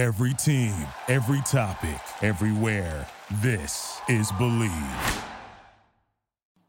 Every team, every topic, everywhere. This is Bleav.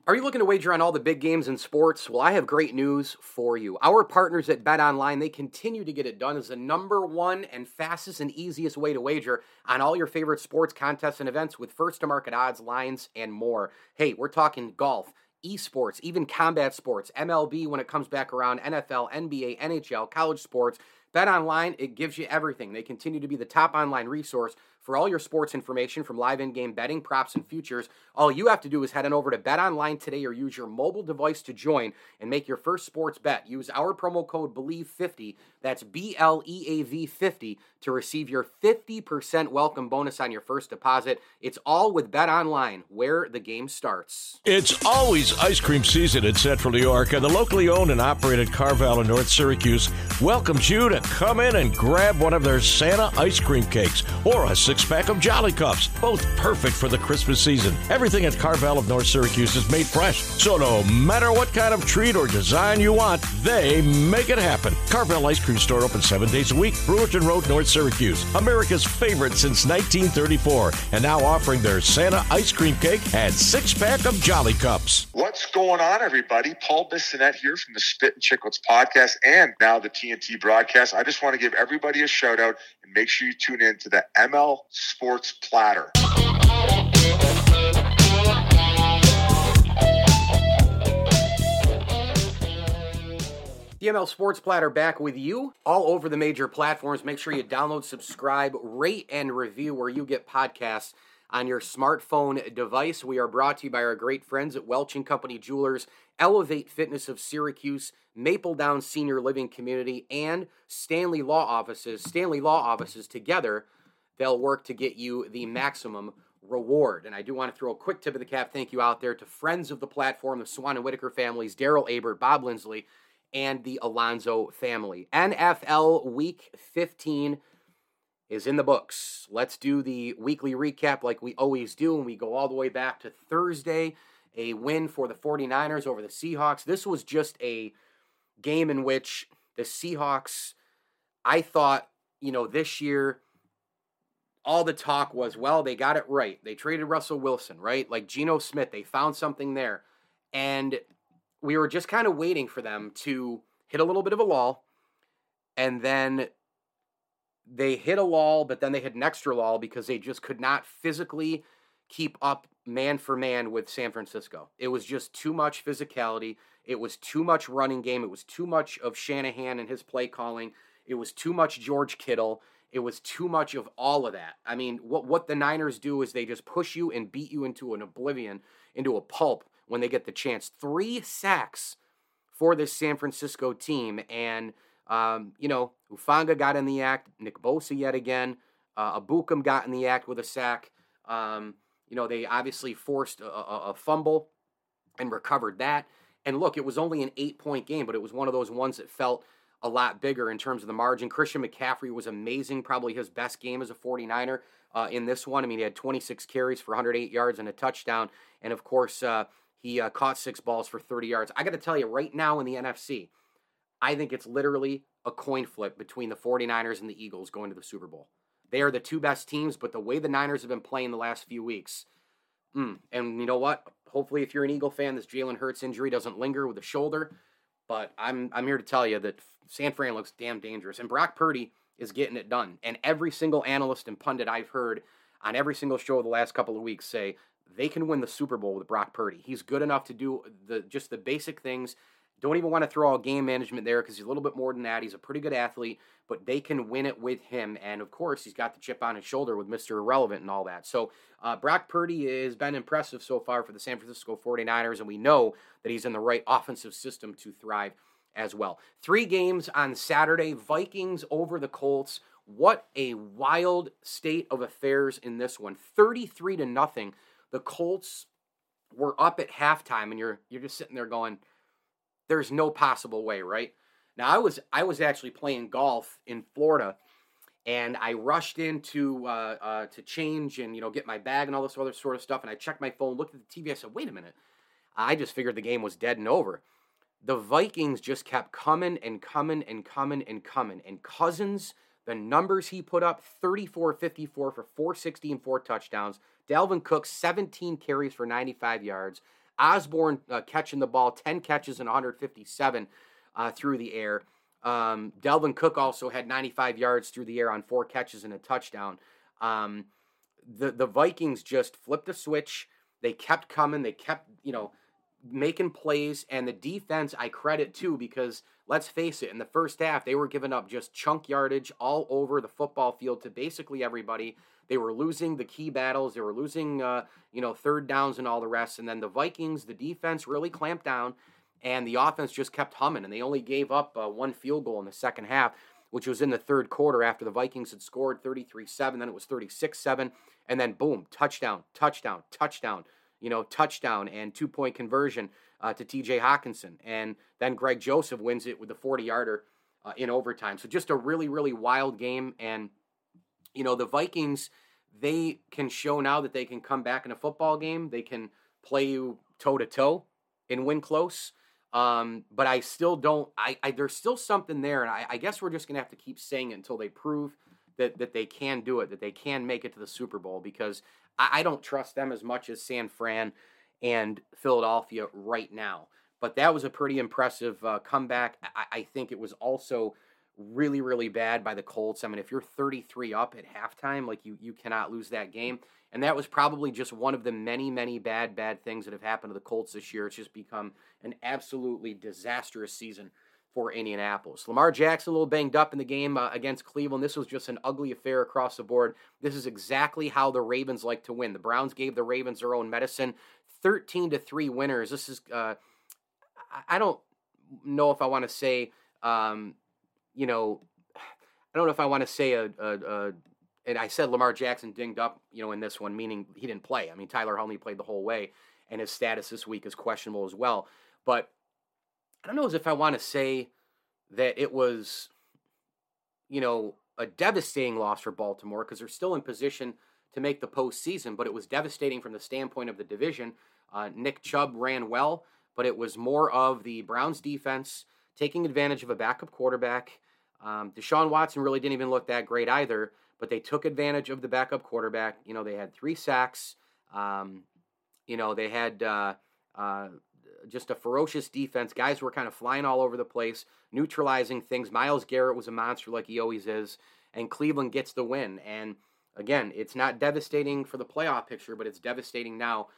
Are you looking to wager on all the big games in sports? Well, I have great news for you. Our partners at Bet Online, they continue to get it done as the number one and fastest and easiest way to wager on all your favorite sports contests and events with first to market odds, lines, and more. Hey, we're talking golf, esports, even combat sports, MLB when it comes back around, NFL, NBA, NHL, college sports. Bet Online, it gives you everything. They continue to be the top online resource for all your sports information from live in-game betting, props, and futures. All you have to do is head on over to Bet Online today or use your mobile device to join and make your first sports bet. Use our promo code BLEAV50, that's B-L-E-A-V 50, to receive your 50% welcome bonus on your first deposit. It's all with Bet Online, where the game starts. It's always ice cream season in Central New York, and the locally owned and operated Carvel in North Syracuse welcomes you to come in and grab one of their Santa ice cream cakes or a six pack of Jolly Cups, both perfect for the Christmas season. Everything at Carvel of North Syracuse is made fresh, so no matter what kind of treat or design you want, they make it happen. Carvel Ice Cream Store open seven days a week, Brewerton Road, North Syracuse. America's favorite since 1934, and now offering their Santa ice cream cake and six pack of Jolly Cups. What's going on, everybody? Paul Bissonette here from the Spit and Chicklets podcast and now the TNT broadcast. I just want to give everybody a shout out make sure you tune in to the ML Sports Platter. DML Sports Platter back with you all over the major platforms. Make sure you download, subscribe, rate, and review where you get podcasts on your smartphone device. We are brought to you by our great friends at Welch and Company Jewelers, Elevate Fitness of Syracuse, Maple Down Senior Living Community, and Stanley Law Offices. Stanley Law Offices together, they'll work to get you the maximum reward. And I do want to throw a quick tip of the cap thank you out there to friends of the platform, the Swan and Whitaker families, Daryl Aber, Bob Lindsley, and the Alonzo family. NFL Week 15 is in the books. Let's do the weekly recap like we always do, and we go all the way back to Thursday. A win for the 49ers over the Seahawks. This was just a game in which the Seahawks, I thought, you know, this year, all the talk was, well, they got it right. They traded Russell Wilson, right? Like Geno Smith, they found something there. And we were just kind of waiting for them to hit a little bit of a lull and then they hit a lull but then they hit an extra lull because they just could not physically keep up man for man with San Francisco. It was just too much physicality. It was too much running game. It was too much of Shanahan and his play calling. It was too much George Kittle. It was too much of all of that. I mean, what what the Niners do is they just push you and beat you into an oblivion, into a pulp when they get the chance. Three sacks for this San Francisco team. And, um, you know, Hufanga got in the act, Nick Bosa yet again, uh, Ebukam got in the act with a sack. Um, you know, they obviously forced a, a, a fumble and recovered that. And look, it was only an eight point game, but it was one of those ones that felt a lot bigger in terms of the margin. Christian McCaffrey was amazing, probably his best game as a 49er uh, in this one. I mean, he had 26 carries for 108 yards and a touchdown. And of course, uh, he uh, caught six balls for 30 yards. I got to tell you, right now in the NFC, I think it's literally a coin flip between the 49ers and the Eagles going to the Super Bowl. They are the two best teams, but the way the Niners have been playing the last few weeks, mm, and you know what? Hopefully, if you're an Eagle fan, this Jalen Hurts injury doesn't linger with the shoulder. But I'm I'm here to tell you that San Fran looks damn dangerous, and Brock Purdy is getting it done. And every single analyst and pundit I've heard on every single show the last couple of weeks say they can win the Super Bowl with Brock Purdy. He's good enough to do the just the basic things. Don't even want to throw out game management there because he's a little bit more than that. He's a pretty good athlete, but they can win it with him. And of course, he's got the chip on his shoulder with Mr. Irrelevant and all that. So, uh, Brock Purdy has been impressive so far for the San Francisco 49ers, and we know that he's in the right offensive system to thrive as well. Three games on Saturday Vikings over the Colts. What a wild state of affairs in this one. 33 to nothing the Colts were up at halftime, and you're you're just sitting there going, "There's no possible way, right?" Now I was I was actually playing golf in Florida, and I rushed into uh, uh, to change and you know get my bag and all this other sort of stuff, and I checked my phone, looked at the TV, I said, "Wait a minute." I just figured the game was dead and over. The Vikings just kept coming and coming and coming and coming, and Cousins The numbers he put up 34 54 for 460 and four touchdowns. Dalvin Cook, 17 carries for 95 yards. Osborn uh, catching the ball, 10 catches and 157 uh, through the air. Um, Dalvin Cook also had 95 yards through the air on four catches and a touchdown. Um, the the Vikings just flipped a switch. They kept coming. They kept you know making plays, and the defense I credit too because let's face it, in the first half they were giving up just chunk yardage all over the football field to basically everybody. They were losing the key battles. They were losing uh, you know third downs and all the rest. And then the Vikings, the defense really clamped down and the offense just kept humming. And they only gave up uh, one field goal in the second half, which was in the third quarter after the Vikings had scored 33 7. Then it was 36 7. And then, boom, touchdown, touchdown, touchdown, you know, touchdown and two point conversion uh, to TJ Hockenson. And then Greg Joseph wins it with the 40 yarder uh, in overtime. So just a really, really wild game. And, you know, the Vikings, they can show now that they can come back in a football game. They can play you toe to toe and win close. Um, but I still don't. I, I, there's still something there, and I, I guess we're just gonna have to keep saying it until they prove that that they can do it, that they can make it to the Super Bowl. Because I, I don't trust them as much as San Fran and Philadelphia right now. But that was a pretty impressive uh, comeback. I, I think it was also really, really bad by the Colts. I mean, if you're 33 up at halftime, like you, you cannot lose that game. And that was probably just one of the many, many bad, bad things that have happened to the Colts this year. It's just become an absolutely disastrous season for Indianapolis. Lamar Jackson a little banged up in the game uh, against Cleveland. This was just an ugly affair across the board. This is exactly how the Ravens like to win. The Browns gave the Ravens their own medicine. 13 to 3 winners. This is uh, I don't know if I want to say um, you know I don't know if I want to say a, a, a and I said Lamar Jackson dinged up, you know, in this one, meaning he didn't play. I mean, Tyler Huntley played the whole way, and his status this week is questionable as well. But I don't know as if I want to say that it was, you know, a devastating loss for Baltimore because they're still in position to make the postseason, but it was devastating from the standpoint of the division. Uh, Nick Chubb ran well, but it was more of the Browns defense taking advantage of a backup quarterback. Um, Deshaun Watson really didn't even look that great either but they took advantage of the backup quarterback. You know, they had three sacks. Um, you know, they had uh, uh, just a ferocious defense. Guys were kind of flying all over the place, neutralizing things. Myles Garrett was a monster like he always is, and Cleveland gets the win. And again, it's not devastating for the playoff picture, but it's devastating now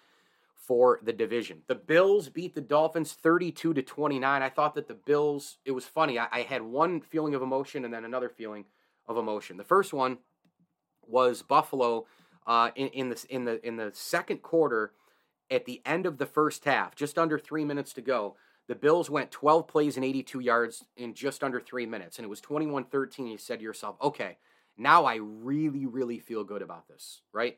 for the division. The Bills beat the Dolphins 32 to 29. I thought that the Bills, it was funny. I, I had one feeling of emotion and then another feeling of emotion. The first one was Buffalo uh, in, in the in the in the second quarter. At the end of the first half, just under three minutes to go, the Bills went 12 plays and 82 yards in just under three minutes, and it was 21 13. You said to yourself, okay, now I really, really feel good about this, right?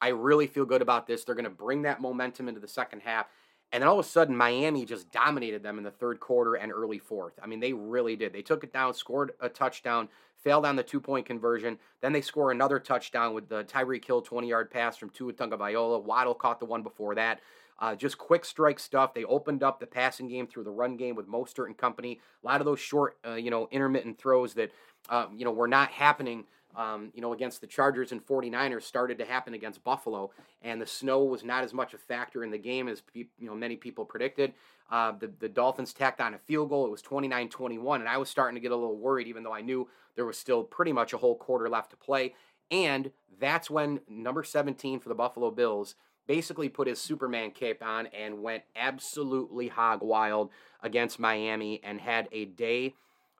I really feel good about this. They're going to bring that momentum into the second half. And then all of a sudden, Miami just dominated them in the third quarter and early fourth. I mean, they really did. They took it down, scored a touchdown, failed on the two point conversion. Then they score another touchdown with the Tyreek Hill 20 yard pass from Tua Tagovailoa. Waddle caught the one before that. Uh, just quick strike stuff. They opened up the passing game through the run game with Mostert and company. A lot of those short, uh, you know, intermittent throws that, uh, you know, were not happening um, you know, against the Chargers and 49ers started to happen against Buffalo, and the snow was not as much a factor in the game as you know many people predicted. Uh, the, the Dolphins tacked on a field goal. It was 29 21, and I was starting to get a little worried, even though I knew there was still pretty much a whole quarter left to play. And that's when number 17 for the Buffalo Bills basically put his Superman cape on and went absolutely hog wild against Miami and had a day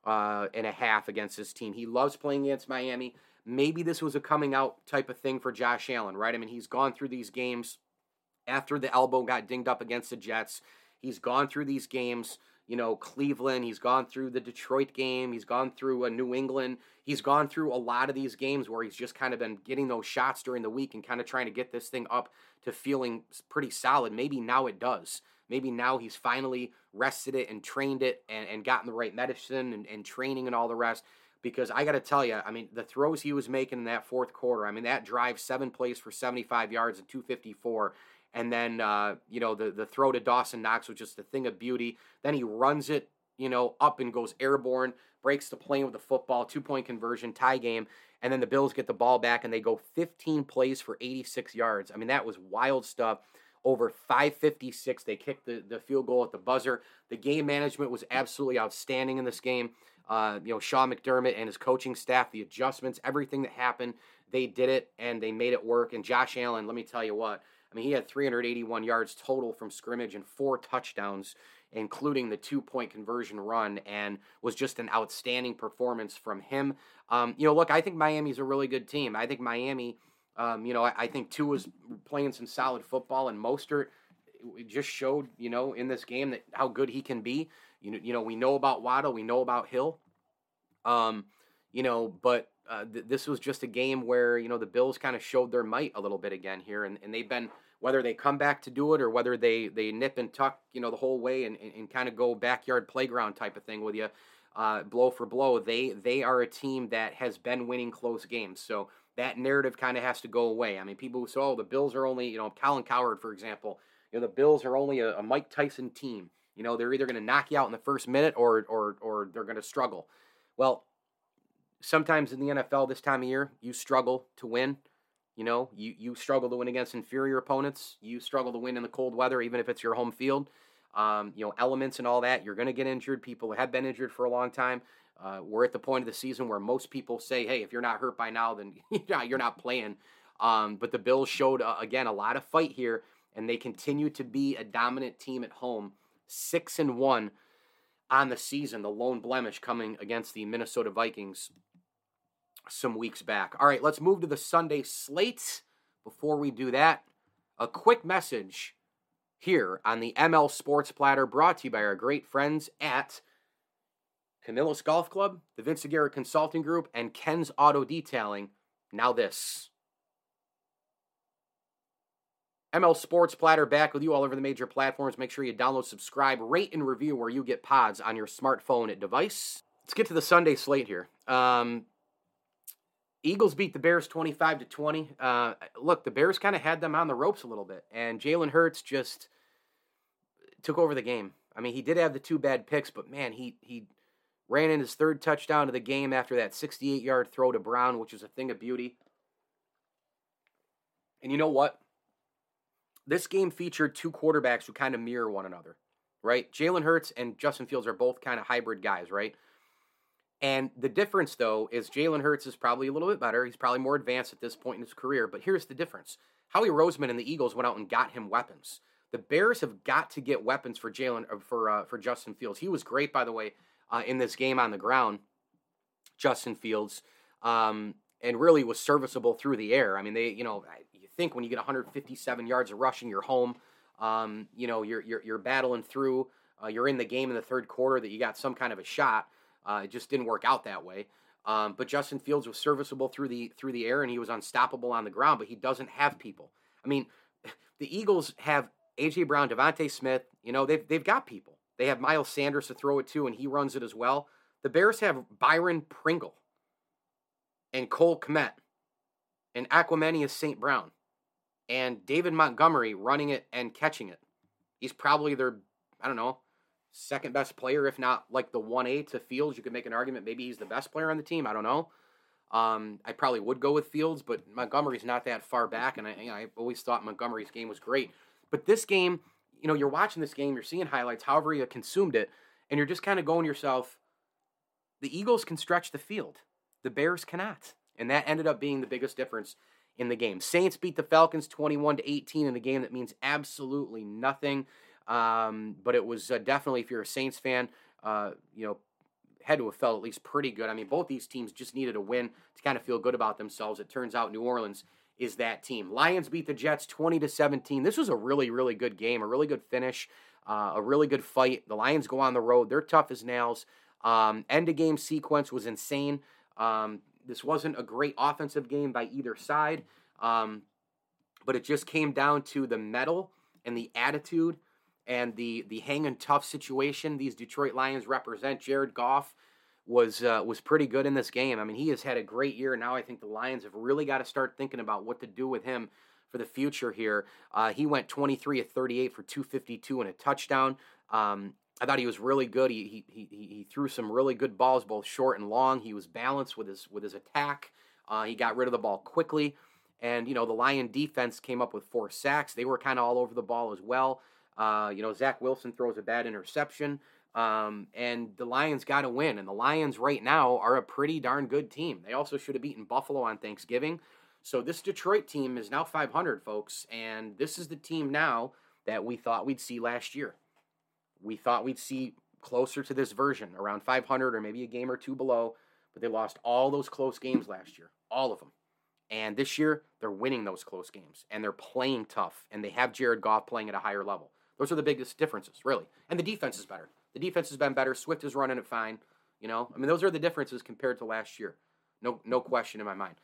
uh, and a half against this team. He loves playing against Miami. Maybe this was a coming out type of thing for Josh Allen, right? I mean, he's gone through these games after the elbow got dinged up against the Jets. He's gone through these games, you know, Cleveland. He's gone through the Detroit game. He's gone through a New England. He's gone through a lot of these games where he's just kind of been getting those shots during the week and kind of trying to get this thing up to feeling pretty solid. Maybe now it does. Maybe now he's finally rested it and trained it and, and gotten the right medicine and, and training and all the rest. Because I got to tell you, I mean, the throws he was making in that fourth quarter, I mean, that drive, seven plays for 75 yards and 254. And then, uh, you know, the, the throw to Dawson Knox was just a thing of beauty. Then he runs it you know, up and goes airborne, breaks the plane with the football, two point conversion, tie game, and then the Bills get the ball back and they go 15 plays for 86 yards. I mean, that was wild stuff. Over 556, they kicked the, the field goal at the buzzer. The game management was absolutely outstanding in this game. Uh, you know, Sean McDermott and his coaching staff, the adjustments, everything that happened, they did it and they made it work. And Josh Allen, let me tell you what, I mean, he had 381 yards total from scrimmage and four touchdowns, including the two point conversion run, and was just an outstanding performance from him. Um, you know, look, I think Miami's a really good team. I think Miami, um, you know, I, I think Tua was playing some solid football, and Mostert just showed, you know, in this game that how good he can be. You know, you know, we know about Waddle, we know about Hill. Um, you know, but uh, th- this was just a game where you know the Bills kind of showed their might a little bit again here, and, and they've been whether they come back to do it or whether they they nip and tuck you know the whole way and, and, and kind of go backyard playground type of thing with you, uh, blow for blow. They they are a team that has been winning close games, so that narrative kind of has to go away. I mean, people who say, "Oh, the Bills are only," you know, Colin Cowherd, for example, you know, the Bills are only a, a Mike Tyson team. You know, they're either going to knock you out in the first minute or or or they're going to struggle. Well, sometimes in the NFL this time of year, you struggle to win. You know, you, you struggle to win against inferior opponents. You struggle to win in the cold weather, even if it's your home field. Um, you know, elements and all that. You're going to get injured. People have been injured for a long time. Uh, we're at the point of the season where most people say, hey, if you're not hurt by now, then you're not playing. Um, but the Bills showed, uh, again, a lot of fight here, and they continue to be a dominant team at home. Six and one on the season, the lone blemish coming against the Minnesota Vikings some weeks back. All right, let's move to the Sunday slate. Before we do that, a quick message here on the ML Sports Platter brought to you by our great friends at Camillus Golf Club, the Vince Aguirre Consulting Group, and Ken's Auto Detailing. Now, this. ML Sports Platter back with you all over the major platforms. Make sure you download, subscribe, rate, and review where you get pods on your smartphone at device. Let's get to the Sunday slate here. Um, Eagles beat the Bears 25 to 20. Uh, look, the Bears kind of had them on the ropes a little bit, and Jalen Hurts just took over the game. I mean, he did have the two bad picks, but man, he he ran in his third touchdown of the game after that 68 yard throw to Brown, which was a thing of beauty. And you know what? This game featured two quarterbacks who kind of mirror one another, right? Jalen Hurts and Justin Fields are both kind of hybrid guys, right? And the difference, though, is Jalen Hurts is probably a little bit better. He's probably more advanced at this point in his career. But here's the difference Howie Roseman and the Eagles went out and got him weapons. The Bears have got to get weapons for Jalen uh, for uh, for Justin Fields. He was great, by the way, uh, in this game on the ground. Justin Fields, um, and really was serviceable through the air. I mean, they, you know, you think when you get 157 yards of rushing, you're home. Um, you know, you're you're, you're battling through. Uh, you're in the game in the third quarter that you got some kind of a shot. Uh, it just didn't work out that way. Um, but Justin Fields was serviceable through the through the air, and he was unstoppable on the ground. But he doesn't have people. I mean, the Eagles have AJ Brown, DeVonta Smith. You know, they've they've got people. They have Miles Sanders to throw it to, and he runs it as well. The Bears have Byron Pringle and Cole Kmet and Equanimeous St. Brown and David Montgomery running it and catching it. He's probably their, I don't know, second best player, if not like the 1A to Fields. You could make an argument maybe he's the best player on the team. I don't know. Um, I probably would go with Fields, but Montgomery's not that far back, and I, you know, I always thought Montgomery's game was great. But this game, you know, you're watching this game, you're seeing highlights, however you consumed it, and you're just kind of going yourself, the Eagles can stretch the field. The Bears cannot. And that ended up being the biggest difference in the game. Saints beat the Falcons 21 to 18 in a game that means absolutely nothing. Um, but it was uh, definitely, if you're a Saints fan, uh, you know, had to have felt at least pretty good. I mean, both these teams just needed a win to kind of feel good about themselves. It turns out New Orleans is that team. Lions beat the Jets 20 to 17. This was a really, really good game, a really good finish, uh, a really good fight. The Lions go on the road. They're tough as nails. Um, end of game sequence was insane. Um, this wasn't a great offensive game by either side, um, but it just came down to the metal and the attitude and the the hanging tough situation these Detroit Lions represent. Jared Goff was uh, was pretty good in this game. I mean, he has had a great year. Now I think the Lions have really got to start thinking about what to do with him for the future here. Uh, he went 23 of 38 for 252 and a touchdown. Um, I thought he was really good. He, he, he, he threw some really good balls, both short and long. He was balanced with his, with his attack. Uh, he got rid of the ball quickly. And, you know, the Lion defense came up with four sacks. They were kind of all over the ball as well. Uh, you know, Zach Wilson throws a bad interception. Um, and the Lions got to win. And the Lions right now are a pretty darn good team. They also should have beaten Buffalo on Thanksgiving. So this Detroit team is now 500, folks. And this is the team now that we thought we'd see last year. We thought we'd see closer to this version, around 500 or maybe a game or two below. But they lost all those close games last year, all of them. And this year, they're winning those close games and they're playing tough and they have Jared Goff playing at a higher level. Those are the biggest differences, really. And the defense is better. The defense has been better. Swift is running it fine. You know, I mean, those are the differences compared to last year. No, no question in my mind.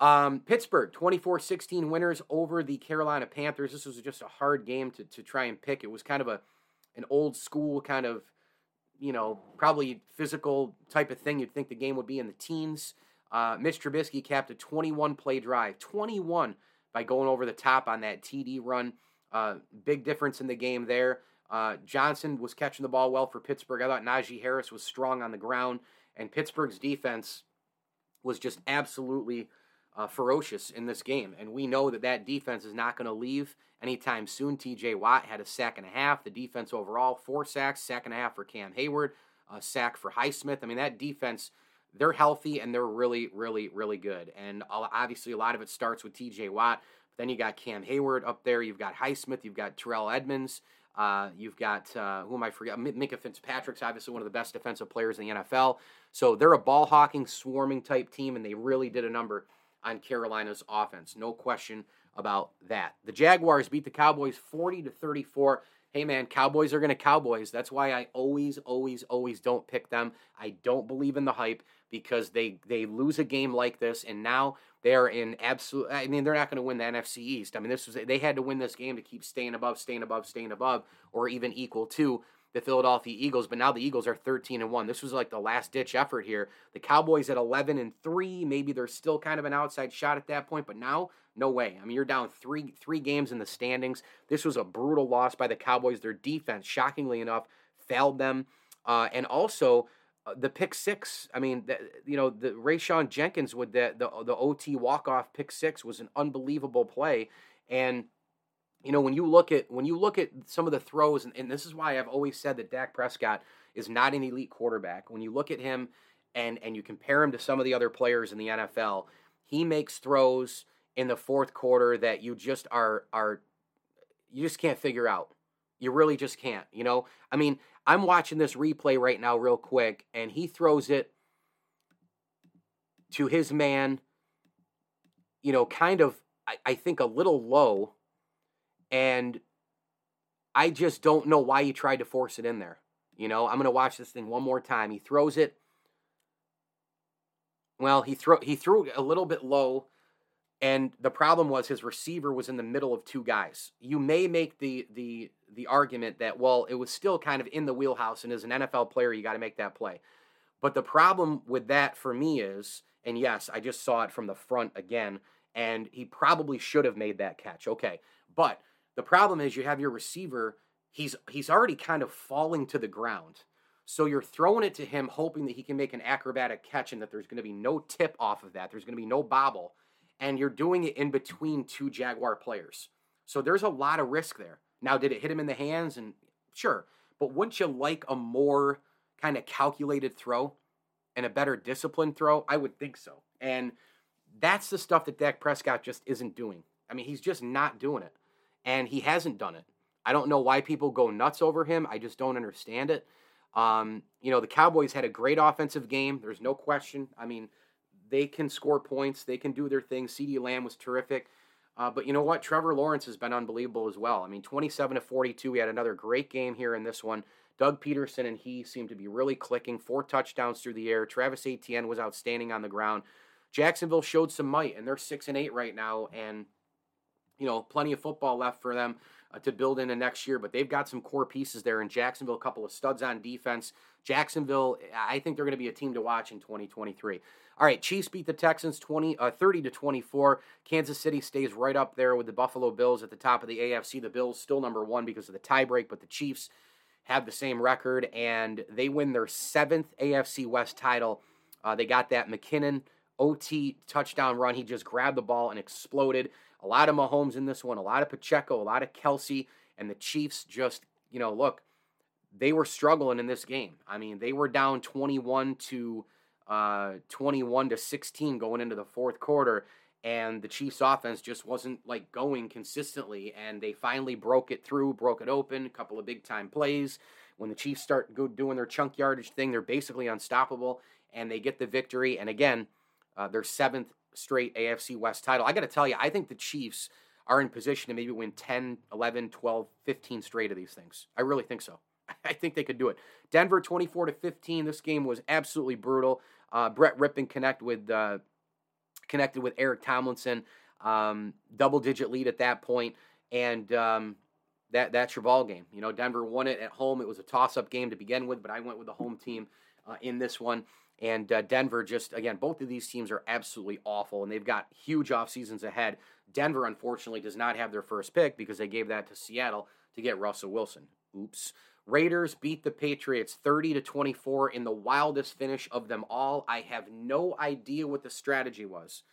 Um, Pittsburgh, 24 16 winners over the Carolina Panthers. This was just a hard game to, to try and pick. It was kind of a an old school kind of, you know, probably physical type of thing. You'd think the game would be in the teens. Uh, Mitch Trubisky capped a 21 play drive, 21 by going over the top on that TD run. Uh, big difference in the game there. Uh, Johnson was catching the ball well for Pittsburgh. I thought Najee Harris was strong on the ground, and Pittsburgh's defense was just absolutely uh, ferocious in this game. And we know that that defense is not going to leave anytime soon. TJ Watt had a sack and a half. The defense overall, four sacks, sack and a half for Cam Heyward, a sack for Highsmith. I mean, that defense, they're healthy and they're really, really, really good. And obviously, a lot of it starts with TJ Watt. Then you got Cam Heyward up there. You've got Highsmith. You've got Terrell Edmunds. Uh, you've got uh, who am I forget? Minkah Fitzpatrick's obviously one of the best defensive players in the NFL. So they're a ball hawking, swarming type team, and they really did a number on Carolina's offense. No question about that. The Jaguars beat the Cowboys 40 to 34. Hey man, Cowboys are going to Cowboys. That's why I always always always don't pick them. I don't believe in the hype because they they lose a game like this and now they're in absolute I mean they're not going to win the NFC East. I mean this was they had to win this game to keep staying above, staying above, staying above or even equal to the Philadelphia Eagles, but now the Eagles are 13 and 1. This was like the last ditch effort here. The Cowboys at 11 and 3, maybe they're still kind of an outside shot at that point, but now no way. I mean, you're down 3 3 games in the standings. This was a brutal loss by the Cowboys. Their defense, shockingly enough, failed them. Uh, and also Uh, the pick six. I mean, the, you know, the Rayshawn Jenkins with the the, the OT walk off pick six was an unbelievable play, and you know, when you look at when you look at some of the throws, and, and this is why I've always said that Dak Prescott is not an elite quarterback. When you look at him and and you compare him to some of the other players in the NFL, he makes throws in the fourth quarter that you just are are you just can't figure out. You really just can't. You know, I mean, I'm watching this replay right now, real quick, and he throws it to his man. You know, kind of, I, I think a little low and I just don't know why he tried to force it in there. You know, I'm going to watch this thing one more time. He throws it. Well, he threw he threw it a little bit low, and the problem was his receiver was in the middle of two guys. You may make the the the argument that well, it was still kind of in the wheelhouse, and as an NFL player, you got to make that play. But the problem with that for me is, and yes, I just saw it from the front again, and he probably should have made that catch. Okay, but the problem is you have your receiver, he's he's already kind of falling to the ground. So you're throwing it to him hoping that he can make an acrobatic catch and that there's going to be no tip off of that. There's going to be no bobble. And you're doing it in between two Jaguar players. So there's a lot of risk there. Now, did it hit him in the hands? And sure. But wouldn't you like a more kind of calculated throw and a better disciplined throw? I would think so. And that's the stuff that Dak Prescott just isn't doing. I mean, he's just not doing it and he hasn't done it. I don't know why people go nuts over him. I just don't understand it. Um, you know, the Cowboys had a great offensive game. There's no question. I mean, they can score points, they can do their thing. CeeDee Lamb was terrific. Uh, but you know what? Trevor Lawrence has been unbelievable as well. I mean, 27 to 42. We had another great game here in this one. Doug Pederson and he seemed to be really clicking. Four touchdowns through the air. Travis Etienne was outstanding on the ground. Jacksonville showed some might, and they're six and eight right now. And you know, plenty of football left for them uh, to build into next year, but they've got some core pieces there in Jacksonville, a couple of studs on defense. Jacksonville, I think they're going to be a team to watch in 2023. All right, Chiefs beat the Texans 20 uh, 30 to 24. Kansas City stays right up there with the Buffalo Bills at the top of the AFC. The Bills still number 1 because of the tiebreak, but the Chiefs have the same record, and they win their seventh AFC West title. Uh, they got that McKinnon OT touchdown run. He just grabbed the ball and exploded. A lot of Mahomes in this one, a lot of Pacheco, a lot of Kelsey, and the Chiefs just, you know, look, they were struggling in this game. I mean, they were down 21 to uh, 21 to 16 going into the fourth quarter, and the Chiefs' offense just wasn't like going consistently. And they finally broke it through, broke it open, a couple of big time plays. When the Chiefs start go doing their chunk yardage thing, they're basically unstoppable, and they get the victory. And again, uh, their seventh straight AFC West title. I got to tell you, I think the Chiefs are in position to maybe win 10, 11, 12, 15 straight of these things. I really think so. I think they could do it. Denver 24 to 15. This game was absolutely brutal. Uh, Brett Rypien connect with uh, connected with Eric Tomlinson, um, double digit lead at that point, and um, that that's your ball game. You know, Denver won it at home. It was a toss up game to begin with, but I went with the home team uh, in this one. And uh, Denver just, again, both of these teams are absolutely awful, and they've got huge off seasons ahead. Denver, unfortunately, does not have their first pick because they gave that to Seattle to get Russell Wilson. Oops. Raiders beat the Patriots 30 to 24 in the wildest finish of them all. I have no idea what the strategy was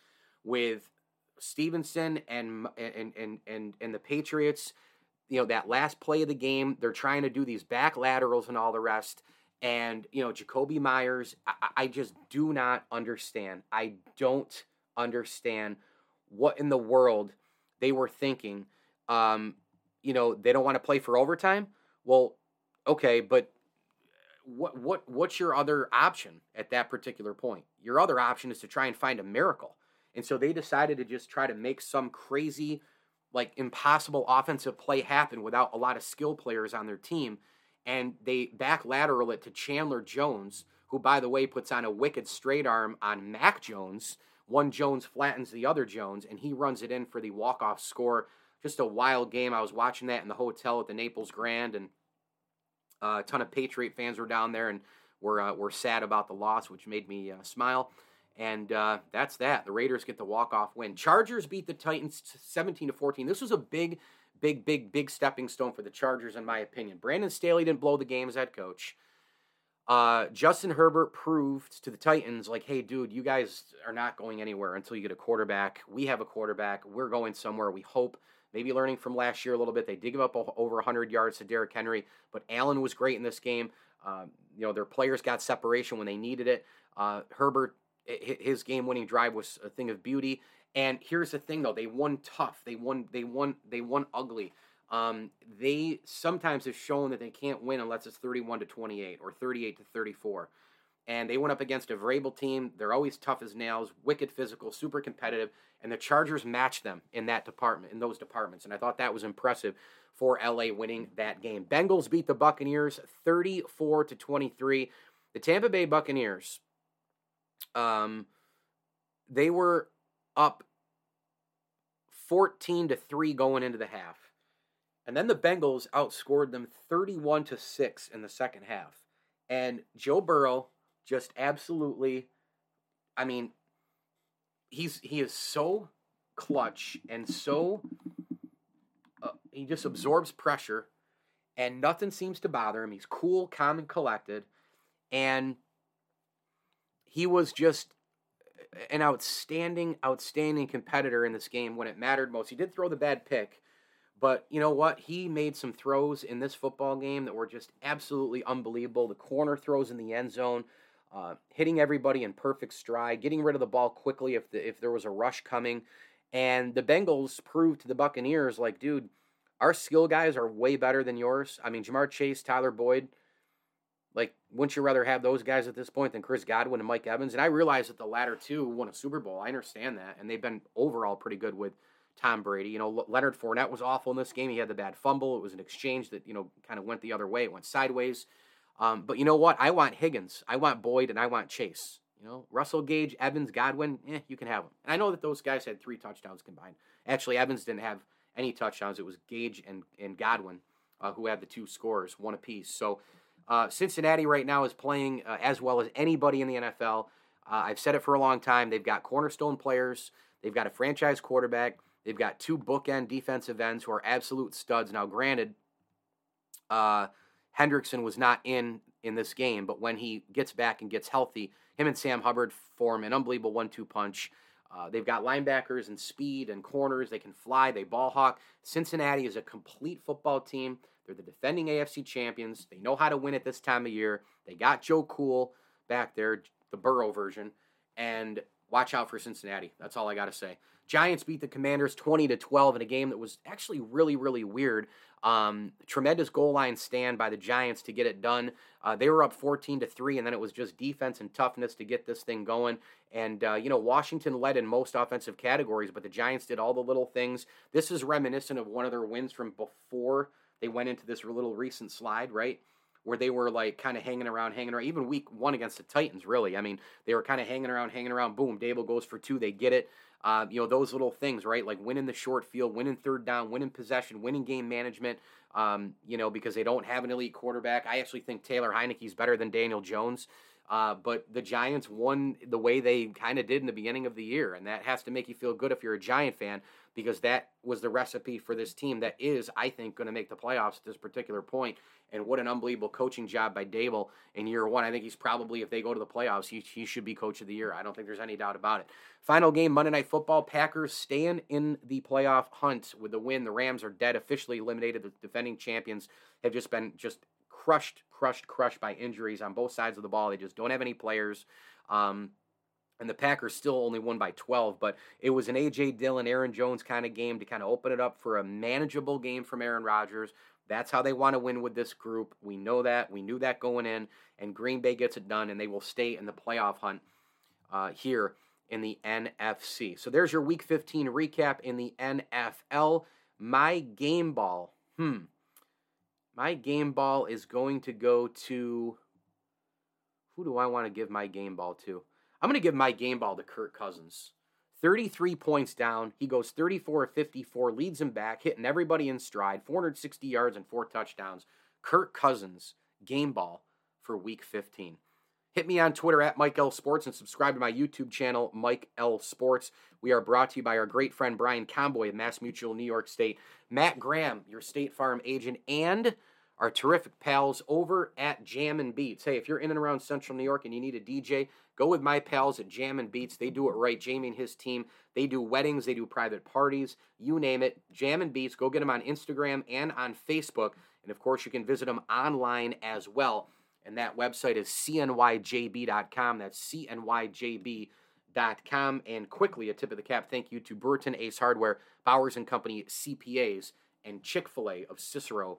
with Stevenson and and and and, and the Patriots. You know that last play of the game, they're trying to do these back laterals and all the rest. And you know Jakobi Meyers, I, I just do not understand. I don't understand what in the world they were thinking. Um, you know they don't want to play for overtime. Well, okay, but what what what's your other option at that particular point? Your other option is to try and find a miracle. And so they decided to just try to make some crazy like impossible offensive play happen without a lot of skill players on their team and they back lateral it to Chandler Jones, who by the way puts on a wicked straight arm on Mac Jones. One Jones flattens the other Jones and he runs it in for the walk-off score. Just a wild game. I was watching that in the hotel at the Naples Grand and uh, a ton of Patriot fans were down there and were uh, were sad about the loss, which made me uh, smile. And uh, that's that. The Raiders get the walk off win. Chargers beat the Titans 17 to 14. This was a big, big, big, big stepping stone for the Chargers, in my opinion. Brandon Staley didn't blow the game as head coach. Uh, Justin Herbert proved to the Titans, like, hey, dude, you guys are not going anywhere until you get a quarterback. We have a quarterback. We're going somewhere. We hope maybe learning from last year a little bit. They did give up over 100 yards to Derrick Henry, but Allen was great in this game. Um, you know, their players got separation when they needed it. Uh, Herbert, his game-winning drive was a thing of beauty. And here's the thing, though: they won tough. They won. They won. They won ugly. Um, they sometimes have shown that they can't win unless it's 31 to 28 or 38 to 34 and they went up against a Vrabel team. They're always tough as nails, wicked physical, super competitive, and the Chargers matched them in that department, in those departments, and I thought that was impressive for LA winning that game. Bengals beat the Buccaneers 34 to 23. The Tampa Bay Buccaneers, um, they were up 14 to 3 going into the half. And then the Bengals outscored them 31 to 6 in the second half. And Joe Burrow just absolutely I mean he's he is so clutch and so uh, he just absorbs pressure and nothing seems to bother him. He's cool, calm and collected and he was just an outstanding outstanding competitor in this game when it mattered most. He did throw the bad pick, but you know what? He made some throws in this football game that were just absolutely unbelievable. The corner throws in the end zone, uh, hitting everybody in perfect stride, getting rid of the ball quickly if the, if there was a rush coming, and the Bengals proved to the Buccaneers like, dude, our skill guys are way better than yours. I mean, Ja'Marr Chase, Tyler Boyd, like, wouldn't you rather have those guys at this point than Chris Godwin and Mike Evans? And I realize that the latter two won a Super Bowl. I understand that, and they've been overall pretty good with Tom Brady. You know, Leonard Fournette was awful in this game. He had the bad fumble. It was an exchange that you know kind of went the other way. It went sideways. Um, but you know what? I want Higgins, I want Boyd, and I want Chase. You know, Russell Gage, Evans, Godwin, eh, you can have them. And I know that those guys had three touchdowns combined. Actually, Evans didn't have any touchdowns. It was Gage and, and Godwin uh, who had the two scores, one apiece. So uh, Cincinnati right now is playing uh, as well as anybody in the NFL. Uh, I've said it for a long time. They've got cornerstone players. They've got a franchise quarterback. They've got two bookend defensive ends who are absolute studs. Now, granted, uh, Hendrickson was not in in this game, but when he gets back and gets healthy, him and Sam Hubbard form an unbelievable one-two punch. Uh, they've got linebackers and speed and corners. They can fly. They ball hawk. Cincinnati is a complete football team. They're the defending AFC champions. They know how to win at this time of year. They got Joe Cool back there, the Burrow version, and watch out for Cincinnati. That's all I got to say. Giants beat the Commanders 20 to 12 in a game that was actually really, really weird. Um, tremendous goal line stand by the Giants to get it done. Uh, they were up 14 to 3, and then it was just defense and toughness to get this thing going. And, uh, you know, Washington led in most offensive categories, but the Giants did all the little things. This is reminiscent of one of their wins from before they went into this little recent slide, right? Where they were like kind of hanging around, hanging around. Even week one against the Titans, really. I mean, they were kind of hanging around, hanging around. Boom, Daboll goes for two. They get it. Uh, you know, those little things, right? Like winning the short field, winning third down, winning possession, winning game management, um, you know, because they don't have an elite quarterback. I actually think Taylor Heinicke's better than Daniel Jones. Uh, but the Giants won the way they kind of did in the beginning of the year, and that has to make you feel good if you're a Giant fan because that was the recipe for this team that is, I think, going to make the playoffs at this particular point. And what an unbelievable coaching job by Daboll in year one. I think he's probably, if they go to the playoffs, he, he should be coach of the year. I don't think there's any doubt about it. Final game, Monday Night Football. Packers staying in the playoff hunt with the win. The Rams are dead, officially eliminated. The defending champions have just been just crushed, crushed, crushed by injuries on both sides of the ball. They just don't have any players. Um, and the Packers still only won by 12, but it was an A.J. Dillon, Aaron Jones kind of game to kind of open it up for a manageable game from Aaron Rodgers. That's how they want to win with this group. We know that. We knew that going in. And Green Bay gets it done, and they will stay in the playoff hunt uh, here in the NFC. So there's your Week 15 recap in the NFL. My game ball. Hmm. My game ball is going to go to. Who do I want to give my game ball to? I'm going to give my game ball to Kirk Cousins. 33 points down. He goes 34 of 54, leads him back, hitting everybody in stride, 460 yards and four touchdowns. Kirk Cousins, game ball for week 15. Hit me on Twitter at Mike L Sports and subscribe to my YouTube channel, Mike L Sports. We are brought to you by our great friend Brian Comboy of Mass Mutual New York State, Matt Graham, your State Farm agent, and our terrific pals over at Jam and Beats. Hey, if you're in and around Central New York and you need a DJ, go with my pals at Jam and Beats. They do it right. Jamie and his team, they do weddings, they do private parties, you name it. Jam and Beats. Go get them on Instagram and on Facebook. And of course, you can visit them online as well. And that website is cnyjb.com. That's cnyjb.com. And quickly, a tip of the cap thank you to Burton Ace Hardware, Bowers and Company CPAs, and Chick fil A of Cicero